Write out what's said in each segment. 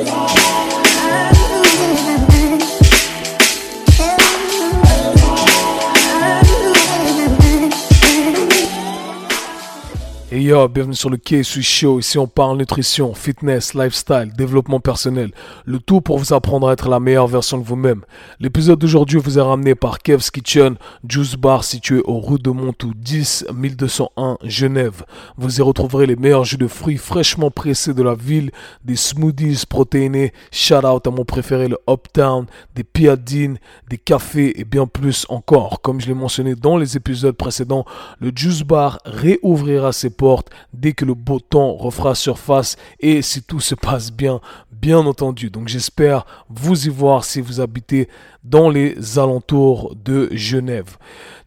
Et bienvenue sur le KSU Show. Ici, on parle nutrition, fitness, lifestyle, développement personnel. Le tout pour vous apprendre à être la meilleure version de vous-même. L'épisode d'aujourd'hui vous est ramené par Kev's Kitchen, Juice Bar situé au rue de Montou 10 1201 Genève. Vous y retrouverez les meilleurs jus de fruits fraîchement pressés de la ville, des smoothies protéinés, shout out à mon préféré le Uptown, des piadines, des cafés et bien plus encore. Comme je l'ai mentionné dans les épisodes précédents, le Juice Bar réouvrira ses dès que le beau temps refera surface et si tout se passe bien, bien entendu. Donc j'espère vous y voir si vous habitez dans les alentours de Genève.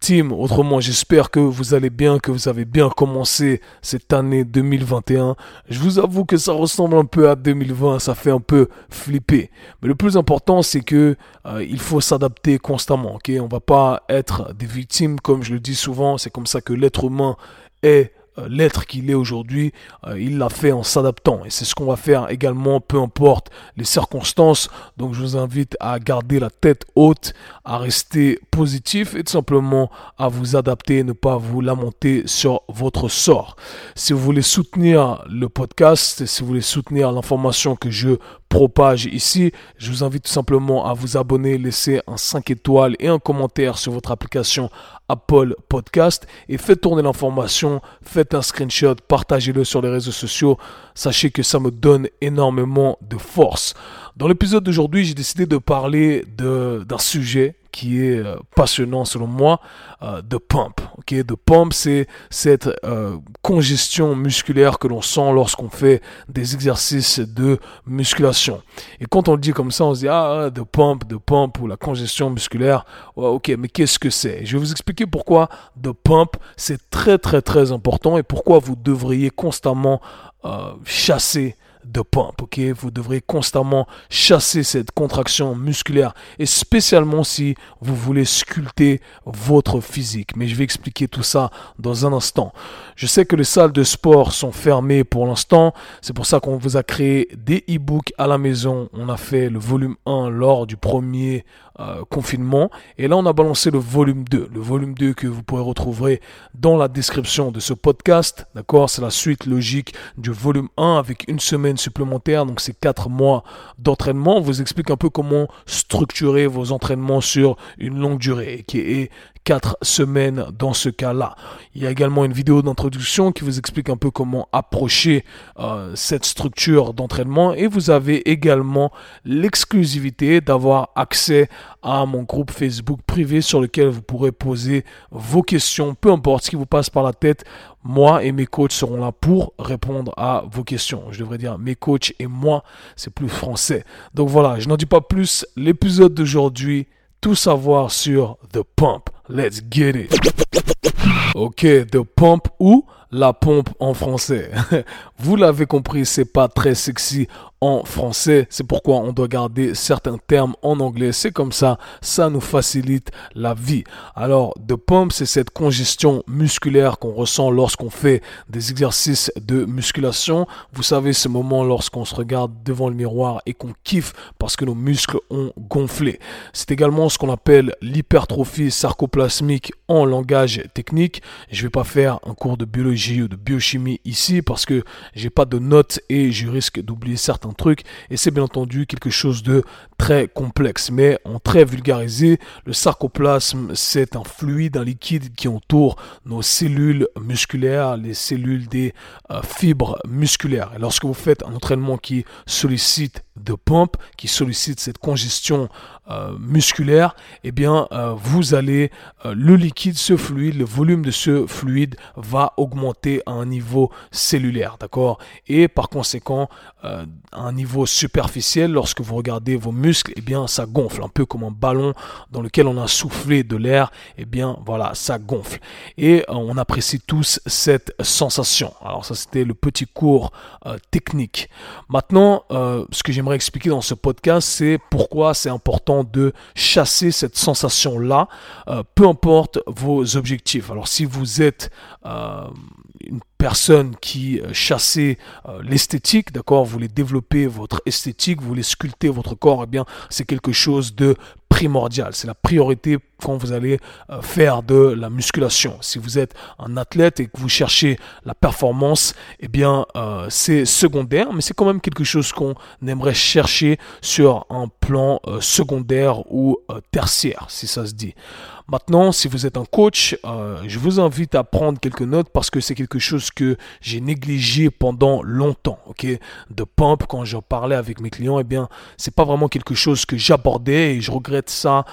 Team, autrement, j'espère que vous allez bien, que vous avez bien commencé cette année 2021. Je vous avoue que ça ressemble un peu à 2020, ça fait un peu flipper. Mais le plus important, c'est que euh, il faut s'adapter constamment. Ok, on va pas être des victimes, comme je le dis souvent. C'est comme ça que l'être humain est l'être qu'il est aujourd'hui, euh, il l'a fait en s'adaptant. Et c'est ce qu'on va faire également, peu importe les circonstances. Donc je vous invite à garder la tête haute, à rester positif et tout simplement à vous adapter ne pas vous lamenter sur votre sort. Si vous voulez soutenir le podcast, si vous voulez soutenir l'information que je propage ici, je vous invite tout simplement à vous abonner, laisser un 5 étoiles et un commentaire sur votre application Apple Podcast et faites tourner l'information, faites un screenshot, partagez-le sur les réseaux sociaux. Sachez que ça me donne énormément de force. Dans l'épisode d'aujourd'hui, j'ai décidé de parler d'un sujet qui est euh, passionnant selon moi, euh, de pump. Ok, de pump, c'est cette euh, congestion musculaire que l'on sent lorsqu'on fait des exercices de musculation. Et quand on le dit comme ça, on se dit ah de pump, de pump ou la congestion musculaire. ok, mais qu'est-ce que c'est? Je vais vous expliquer pourquoi de pump c'est très très très important et pourquoi vous devriez constamment chasser de pompe, ok? Vous devrez constamment chasser cette contraction musculaire et spécialement si vous voulez sculpter votre physique. Mais je vais expliquer tout ça dans un instant. Je sais que les salles de sport sont fermées pour l'instant. C'est pour ça qu'on vous a créé des e-books à la maison. On a fait le volume 1 lors du premier euh, confinement. Et là, on a balancé le volume 2. Le volume 2 que vous pourrez retrouver dans la description de ce podcast. D'accord? C'est la suite logique du volume 1 avec une semaine supplémentaire. Donc, c'est 4 mois d'entraînement. On vous explique un peu comment structurer vos entraînements sur une longue durée, qui est 4 semaines dans ce cas-là. Il y a également une vidéo d'introduction qui vous explique un peu comment approcher euh, cette structure d'entraînement et vous avez également l'exclusivité d'avoir accès à mon groupe Facebook privé sur lequel vous pourrez poser vos questions, peu importe ce qui vous passe par la tête. Moi et mes coachs seront là pour répondre à vos questions. Je devrais dire mes coachs et moi, c'est plus français. Donc voilà, je n'en dis pas plus. L'épisode d'aujourd'hui, tout savoir sur The Pump. Let's get it. Ok, The Pump ou la pompe en français? Vous l'avez compris, c'est pas très sexy en français. C'est pourquoi on doit garder certains termes en anglais. C'est comme ça, ça nous facilite la vie. Alors, de pump, c'est cette congestion musculaire qu'on ressent lorsqu'on fait des exercices de musculation. Vous savez, ce moment lorsqu'on se regarde devant le miroir et qu'on kiffe parce que nos muscles ont gonflé. C'est également ce qu'on appelle l'hypertrophie sarcoplasmique en langage technique. Je vais pas faire un cours de biologie ou de biochimie ici parce que j'ai pas de notes et je risque d'oublier certains truc. Et c'est bien entendu quelque chose de très complexe. Mais en très vulgarisé, le sarcoplasme, c'est un fluide, un liquide qui entoure nos cellules musculaires, les cellules des euh, fibres musculaires. Et lorsque vous faites un entraînement qui sollicite de pompe, qui sollicite cette congestion euh, musculaire, eh bien, euh, vous allez, le liquide, ce fluide, le volume de ce fluide va augmenter à un niveau cellulaire, d'accord? Et par conséquent, un niveau superficiel, lorsque vous regardez vos muscles, eh bien, ça gonfle, un peu comme un ballon dans lequel on a soufflé de l'air, eh bien, voilà, ça gonfle. Et euh, on apprécie tous cette sensation. Alors ça, c'était le petit cours euh, technique. Maintenant, euh, ce que j'aimerais expliquer dans ce podcast, c'est pourquoi c'est important de chasser cette sensation-là, peu importe vos objectifs. Alors si vous êtes une personnes qui chassaient l'esthétique, d'accord, vous voulez développer votre esthétique, vous voulez sculpter votre corps, eh bien, c'est quelque chose de primordial. C'est la priorité quand vous allez euh, faire de la musculation. Si vous êtes un athlète et que vous cherchez la performance, eh bien, euh, c'est secondaire, mais c'est quand même quelque chose qu'on aimerait chercher sur un plan euh, secondaire ou tertiaire, si ça se dit. Maintenant, si vous êtes un coach, je vous invite à prendre quelques notes parce que c'est quelque chose que j'ai négligé pendant longtemps. Ok, de pump quand j'en parlais avec mes clients, eh bien, c'est pas vraiment quelque chose que j'abordais et je regrette ça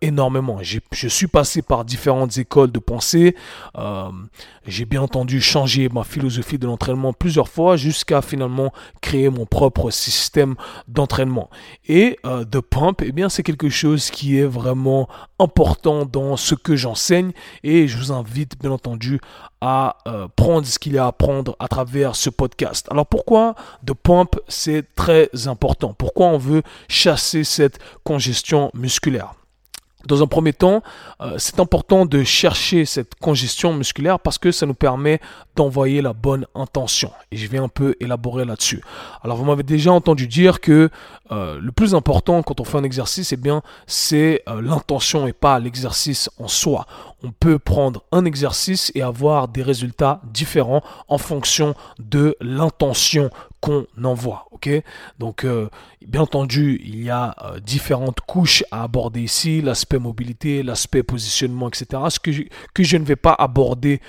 énormément je suis passé par différentes écoles de pensée. Euh, j'ai bien entendu changer ma philosophie de l'entraînement plusieurs fois jusqu'à finalement créer mon propre système d'entraînement. Et euh, de pump, eh bien, c'est quelque chose qui est vraiment important dans ce que j'enseigne et je vous invite bien entendu à euh, prendre ce qu'il y a à prendre à travers ce podcast. Alors pourquoi de pump c'est très important Pourquoi on veut chasser cette congestion musculaire? Dans un premier temps, euh, c'est important de chercher cette congestion musculaire parce que ça nous permet d'envoyer la bonne intention. Et je vais un peu élaborer là-dessus. Alors, vous m'avez déjà entendu dire que euh, le plus important quand on fait un exercice, eh bien, c'est euh, l'intention et pas l'exercice en soi. On peut prendre un exercice et avoir des résultats différents en fonction de l'intention qu'on envoie. Ok? Donc, euh, bien entendu, il y a différentes couches à aborder ici l'aspect mobilité, l'aspect positionnement, etc. Ce que je, que je ne vais pas aborder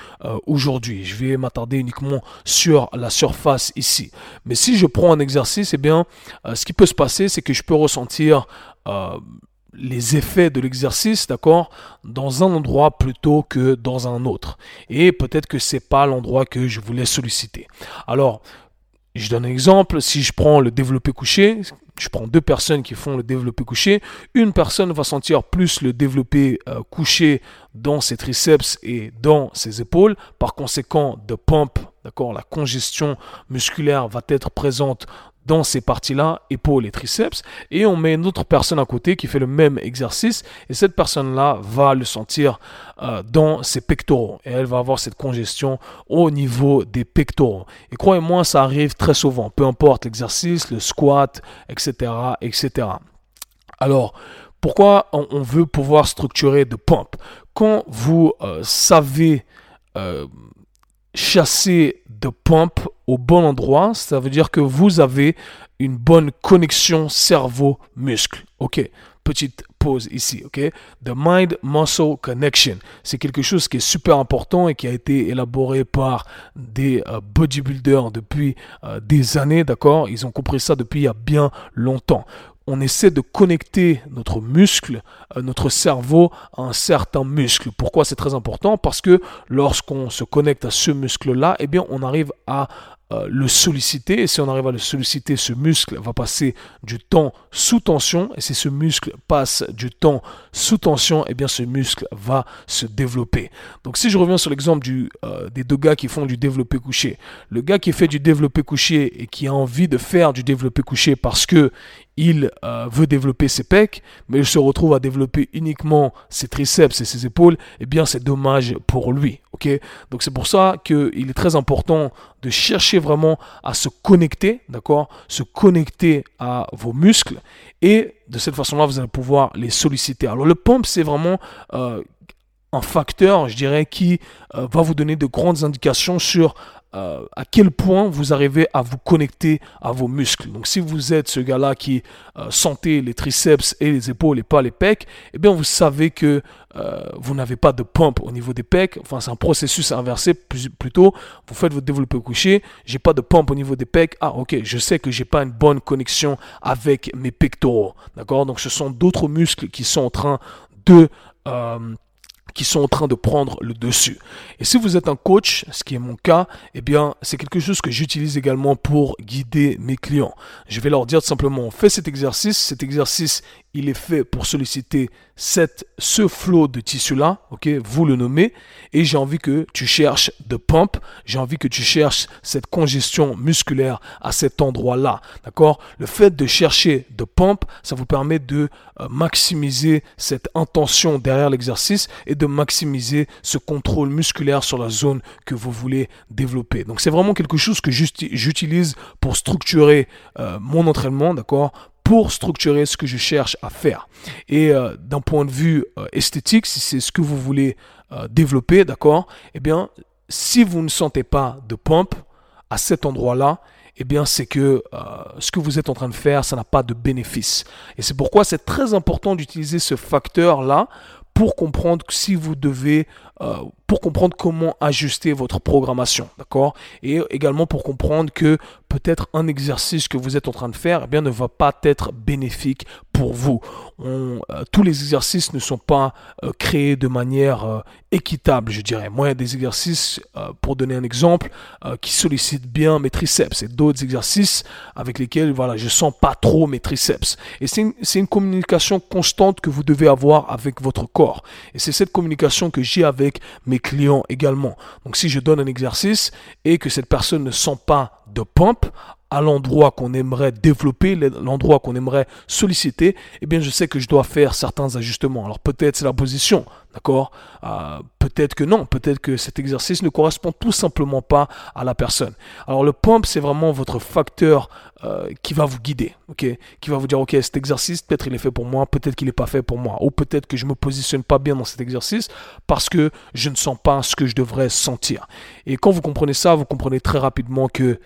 aujourd'hui. Je vais m'attarder uniquement sur la surface ici. Mais si je prends un exercice, eh bien, ce qui peut se passer c'est que je peux ressentir euh, les effets de l'exercice, d'accord, dans un endroit plutôt que dans un autre. Et peut-être que c'est pas l'endroit que je voulais solliciter. Alors, je donne un exemple. Si je prends le développé couché, je prends deux personnes qui font le développé couché. Une personne va sentir plus le développé euh, couché dans ses triceps et dans ses épaules. Par conséquent, de pump, d'accord, la congestion musculaire va être présente dans ces parties-là, épaules et triceps, et on met une autre personne à côté qui fait le même exercice, et cette personne-là va le sentir euh, dans ses pectoraux, et elle va avoir cette congestion au niveau des pectoraux. Et croyez-moi, ça arrive très souvent, peu importe l'exercice, le squat, etc., etc. Alors, pourquoi on, veut pouvoir structurer de pump Quand vous euh, savez euh, chasser de pompe au bon endroit, ça veut dire que vous avez une bonne connexion cerveau-muscle. Ok, petite pause ici, ok? The Mind-Muscle Connection, c'est quelque chose qui est super important et qui a été élaboré par des euh, bodybuilders depuis euh, des années, d'accord? Ils ont compris ça depuis il y a bien longtemps. On essaie de connecter notre muscle, euh, notre cerveau à un certain muscle. Pourquoi c'est très important? Parce que lorsqu'on se connecte à ce muscle-là, eh bien, on arrive à euh, le solliciter. Et si on arrive à le solliciter, ce muscle va passer du temps sous tension. Et si ce muscle passe du temps sous tension, eh bien ce muscle va se développer. Donc si je reviens sur l'exemple du, euh, des deux gars qui font du développé couché. Le gars qui fait du développé couché et qui a envie de faire du développé couché parce que il euh, veut développer ses pecs, mais il se retrouve à développer uniquement ses triceps et ses épaules, eh bien c'est dommage pour lui. Donc c'est pour ça qu'il est très important de chercher vraiment à se connecter, d'accord? Se connecter à vos muscles et de cette façon-là, vous allez pouvoir les solliciter. Alors le pump, c'est vraiment euh, un facteur, je dirais, qui euh, va vous donner de grandes indications sur euh, à quel point vous arrivez à vous connecter à vos muscles. Donc si vous êtes ce gars-là qui euh, sentez les triceps et les épaules et pas les pecs, eh bien vous savez que vous n'avez pas de pump au niveau des pecs. Enfin c'est un processus inversé plutôt. Vous faites votre développé couché, j'ai pas de pump au niveau des pecs. Ah ok, je sais que j'ai pas une bonne connexion avec mes pectoraux. D'accord? Donc ce sont d'autres muscles qui sont en train de qui sont en train de prendre le dessus. Et si vous êtes un coach, ce qui est mon cas, eh bien, c'est quelque chose que j'utilise également pour guider mes clients. Je vais leur dire simplement, fais cet exercice, cet exercice, il est fait pour solliciter cette, ce flot de tissu-là, ok, vous le nommez, et j'ai envie que tu cherches de pump, j'ai envie que tu cherches cette congestion musculaire à cet endroit-là, d'accord? Le fait de chercher de pump, ça vous permet de euh, maximiser cette intention derrière l'exercice et de maximiser ce contrôle musculaire sur la zone que vous voulez développer. Donc c'est vraiment quelque chose que j'utilise pour structurer euh, mon entraînement, d'accord? Pour structurer ce que je cherche à faire. Et euh, d'un point de vue euh, esthétique, si c'est ce que vous voulez euh, développer, d'accord, eh bien, si vous ne sentez pas de pump à cet endroit-là, eh bien, c'est que ce que vous êtes en train de faire, ça n'a pas de bénéfice. Et c'est pourquoi c'est très important d'utiliser ce facteur-là pour comprendre si vous devez, pour comprendre comment ajuster votre programmation, d'accord? Et également pour comprendre que peut-être un exercice que vous êtes en train de faire eh bien, ne va pas être bénéfique pour vous. Euh, tous les exercices ne sont pas euh, créés de manière euh, équitable, je dirais. Moi, il y a des exercices, pour donner un exemple, qui sollicitent bien mes triceps et d'autres exercices avec lesquels voilà, je sens pas trop mes triceps. Et c'est une communication constante que vous devez avoir avec votre corps. Et c'est cette communication que j'ai avec mes clients également. Donc si je donne un exercice et que cette personne ne sent pas de pompe à l'endroit qu'on aimerait développer, l'endroit qu'on aimerait solliciter, eh bien je sais que je dois faire certains ajustements. Alors peut-être c'est la position, d'accord? Euh, Peut-être que non, peut-être que cet exercice ne correspond tout simplement pas à la personne. Alors le pump, c'est vraiment votre facteur euh, qui va vous guider, ok? Qui va vous dire, ok, cet exercice, peut-être il est fait pour moi, peut-être qu'il n'est pas fait pour moi, ou peut-être que je me positionne pas bien dans cet exercice parce que je ne sens pas ce que je devrais sentir. Et quand vous comprenez ça, vous comprenez très rapidement que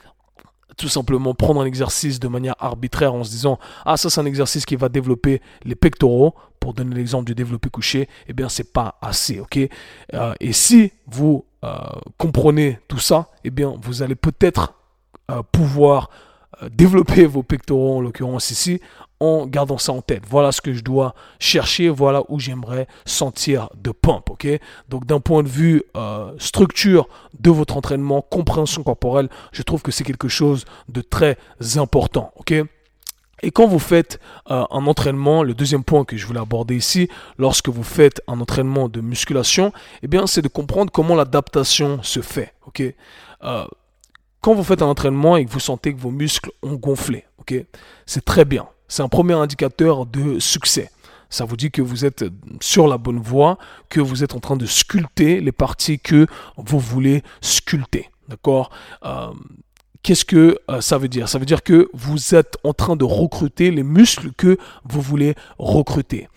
tout simplement prendre un exercice de manière arbitraire en se disant ah ça c'est un exercice qui va développer les pectoraux. Pour donner l'exemple du développé couché eh bien c'est pas assez ok? Euh, et si vous euh, comprenez tout ça eh bien vous allez peut-être euh, pouvoir développer vos pectoraux en l'occurrence ici en gardant ça en tête. Voilà ce que je dois chercher, voilà où j'aimerais sentir de pump, ok? Donc d'un point de vue euh, structure de votre entraînement, compréhension corporelle, je trouve que c'est quelque chose de très important, ok? Et quand vous faites euh, un entraînement, le deuxième point que je voulais aborder ici, lorsque vous faites un entraînement de musculation, eh bien, c'est de comprendre comment l'adaptation se fait. Ok, euh, quand vous faites un entraînement et que vous sentez que vos muscles ont gonflé, ok, c'est très bien c'est un premier indicateur de succès. Ça vous dit que vous êtes sur la bonne voie, que vous êtes en train de sculpter les parties que vous voulez sculpter. D'accord? Euh, Qu'est-ce que euh, ça veut dire? Ça veut dire que vous êtes en train de recruter les muscles que vous voulez recruter.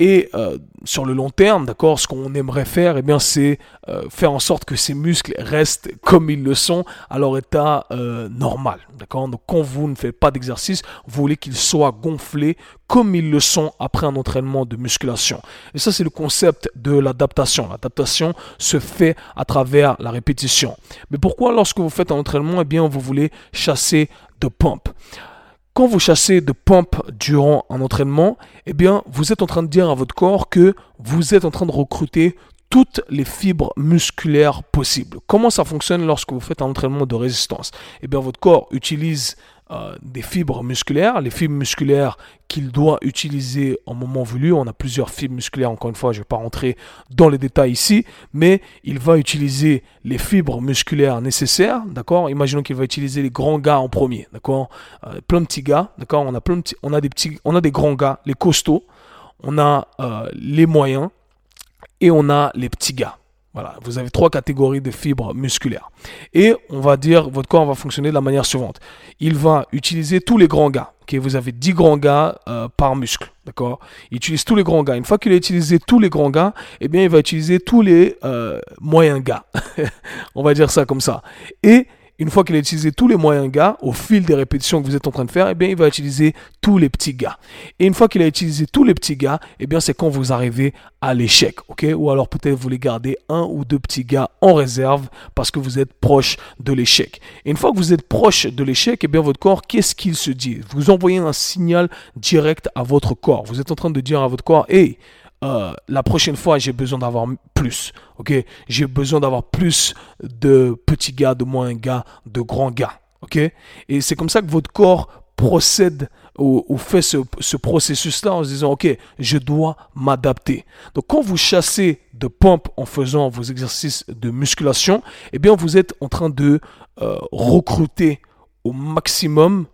Et euh, sur le long terme, d'accord, ce qu'on aimerait faire, eh bien, c'est euh, faire en sorte que ces muscles restent comme ils le sont à leur état normal, d'accord? Donc, quand vous ne faites pas d'exercice, vous voulez qu'ils soient gonflés comme ils le sont après un entraînement de musculation. Et ça, c'est le concept de l'adaptation. L'adaptation se fait à travers la répétition. Mais pourquoi, lorsque vous faites un entraînement, eh bien, vous voulez chasser de pompe quand vous chassez de pompe durant un entraînement, eh bien, vous êtes en train de dire à votre corps que vous êtes en train de recruter toutes les fibres musculaires possibles. Comment ça fonctionne lorsque vous faites un entraînement de résistance? Eh bien, votre corps utilise euh, des fibres musculaires, les fibres musculaires qu'il doit utiliser en moment voulu. On a plusieurs fibres musculaires, encore une fois, je ne vais pas rentrer dans les détails ici, mais il va utiliser les fibres musculaires nécessaires, d'accord? Imaginons qu'il va utiliser les grands gars en premier, d'accord? Euh, Plein de petits gars, d'accord? On, a on, des grands gars, les costauds, on a euh, les moyens et on a les petits gars. Voilà, vous avez trois catégories de fibres musculaires. Et on va dire, votre corps va fonctionner de la manière suivante. Il va utiliser tous les grands gars. Okay, vous avez 10 grands gars euh, par muscle. D'accord? Il utilise tous les grands gars. Une fois qu'il a utilisé tous les grands gars, eh bien, il va utiliser tous les euh, moyens gars. on va dire ça comme ça. Et une fois qu'il a utilisé tous les moyens gars, au fil des répétitions que vous êtes en train de faire, eh bien, il va utiliser tous les petits gars. Et une fois qu'il a utilisé tous les petits gars, eh bien, c'est quand vous arrivez à l'échec, ok? Ou alors peut-être vous voulez garder un ou deux petits gars en réserve parce que vous êtes proche de l'échec. Et une fois que vous êtes proche de l'échec, eh bien, votre corps, qu'est-ce qu'il se dit? Vous envoyez un signal direct à votre corps. Vous êtes en train de dire à votre corps, hey, euh, la prochaine fois, j'ai besoin d'avoir plus. Ok, j'ai besoin d'avoir plus de petits gars, de moins gars, de grands gars. Ok, et c'est comme ça que votre corps procède ou, fait ce, ce processus-là en se disant, OK, je dois m'adapter. Donc quand vous chassez de pompe en faisant vos exercices de musculation, eh bien vous êtes en train de euh, recruter au maximum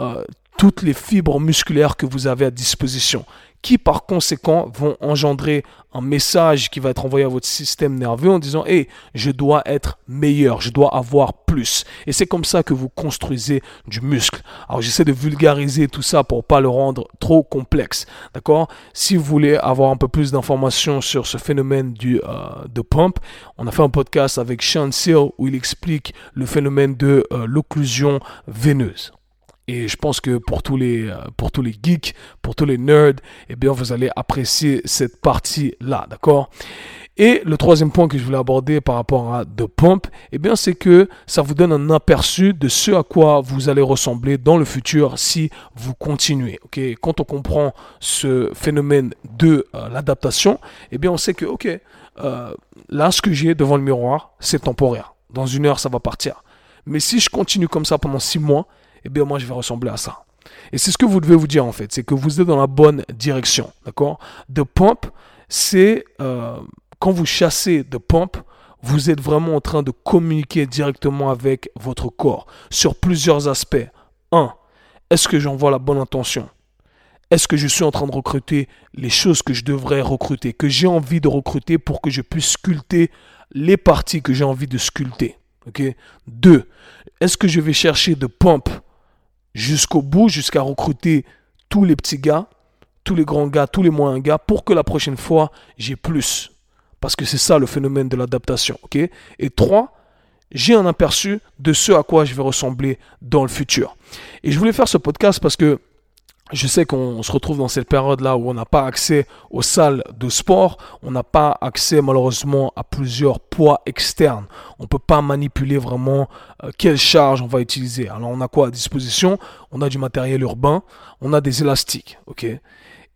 euh, toutes les fibres musculaires que vous avez à disposition qui par conséquent vont engendrer un message qui va être envoyé à votre système nerveux en disant Hé, je dois être meilleur, je dois avoir plus. Et c'est comme ça que vous construisez du muscle. Alors j'essaie de vulgariser tout ça pour pas le rendre trop complexe. D'accord? Si vous voulez avoir un peu plus d'informations sur ce phénomène du, euh, de pump, on a fait un podcast avec Sean Seal où il explique le phénomène de euh, l'occlusion veineuse. Et je pense que pour tous les, euh, pour tous les geeks, pour tous les nerds, eh bien, vous allez apprécier cette partie-là, d'accord? Et le troisième point que je voulais aborder par rapport à The Pump, eh bien, c'est que ça vous donne un aperçu de ce à quoi vous allez ressembler dans le futur si vous continuez. Ok, quand on comprend ce phénomène de euh, l'adaptation, eh bien, on sait que ok, euh, là, ce que j'ai devant le miroir, c'est temporaire. Dans une heure, ça va partir. Mais si je continue comme ça pendant six mois, eh bien moi je vais ressembler à ça. Et c'est ce que vous devez vous dire en fait, c'est que vous êtes dans la bonne direction, d'accord? De pump, c'est euh, quand vous chassez de pump, vous êtes vraiment en train de communiquer directement avec votre corps sur plusieurs aspects. 1. Est-ce que j'envoie la bonne intention? Est-ce que je suis en train de recruter les choses que je devrais recruter, que j'ai envie de recruter pour que je puisse sculpter les parties que j'ai envie de sculpter? Ok? 2. Est-ce que je vais chercher de pump jusqu'au bout, jusqu'à recruter tous les petits gars, tous les grands gars, tous les moyens gars, pour que la prochaine fois, j'ai plus. Parce que c'est ça le phénomène de l'adaptation. Et trois, j'ai un aperçu de ce à quoi je vais ressembler dans le futur. Et je voulais faire ce podcast parce que je sais qu'on se retrouve dans cette période-là où on n'a pas accès aux salles de sport, on n'a pas accès malheureusement à plusieurs poids externes. On ne peut pas manipuler vraiment euh, quelle charge on va utiliser. Alors on a quoi à disposition? On a du matériel urbain, on a des élastiques, ok?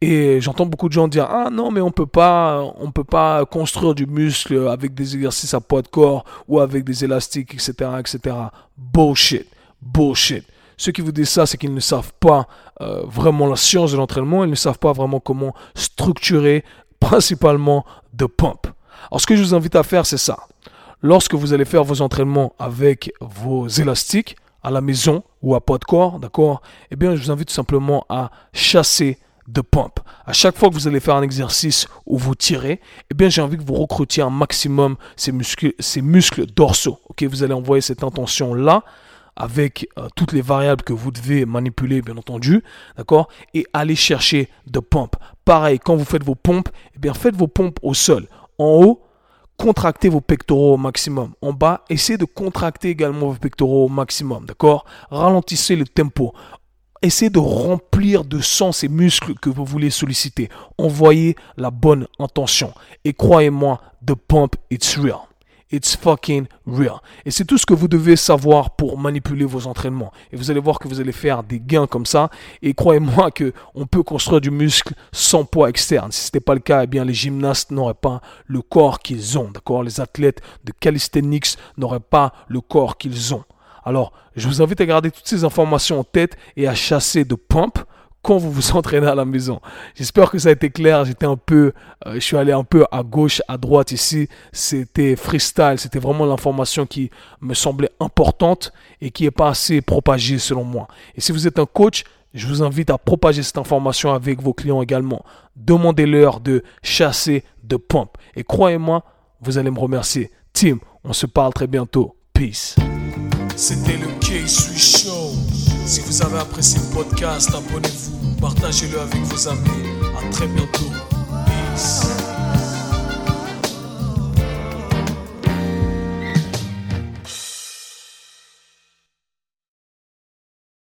Et j'entends beaucoup de gens dire ah non mais on peut pas on peut pas construire du muscle avec des exercices à poids de corps ou avec des élastiques etc etc bullshit. Bullshit ceux qui vous disent ça, c'est qu'ils ne savent pas euh, vraiment la science de l'entraînement, ils ne savent pas vraiment comment structurer principalement de pump. Alors ce que je vous invite à faire, c'est ça. Lorsque vous allez faire vos entraînements avec vos élastiques à la maison ou à poids de corps, d'accord Eh bien, je vous invite tout simplement à chasser de pump. À chaque fois que vous allez faire un exercice où vous tirez, eh bien, j'ai envie que vous recrutiez un maximum ces muscles, ces muscles dorsaux. Ok, vous allez envoyer cette intention là avec euh, toutes les variables que vous devez manipuler, bien entendu, d'accord Et aller chercher de pompes. Pareil, quand vous faites vos pompes, eh bien, faites vos pompes au sol. En haut, contractez vos pectoraux au maximum. En bas, essayez de contracter également vos pectoraux au maximum, d'accord Ralentissez le tempo. Essayez de remplir de sang ces muscles que vous voulez solliciter. Envoyez la bonne intention. Et croyez-moi, the pump, it's real. It's fucking real. Et c'est tout ce que vous devez savoir pour manipuler vos entraînements. Et vous allez voir que vous allez faire des gains comme ça. Et croyez-moi que on peut construire du muscle sans poids externe. Si ce n'était pas le cas, eh bien les gymnastes n'auraient pas le corps qu'ils ont. D'accord? Les athlètes de calisthenics n'auraient pas le corps qu'ils ont. Alors, je vous invite à garder toutes ces informations en tête et à chasser de pump quand vous vous entraînez à la maison. J'espère que ça a été clair. J'étais un peu, euh, je suis allé un peu à gauche, à droite ici. C'était freestyle. C'était vraiment l'information qui me semblait importante et qui est pas assez propagée selon moi. Et si vous êtes un coach, je vous invite à propager cette information avec vos clients également. Demandez-leur de chasser de pompe. Et croyez-moi, vous allez me remercier. Tim, on se parle très bientôt. Peace. C'était le K-Sui. Si vous avez apprécié le podcast, abonnez-vous, partagez-le avec vos amis. À très bientôt. Peace.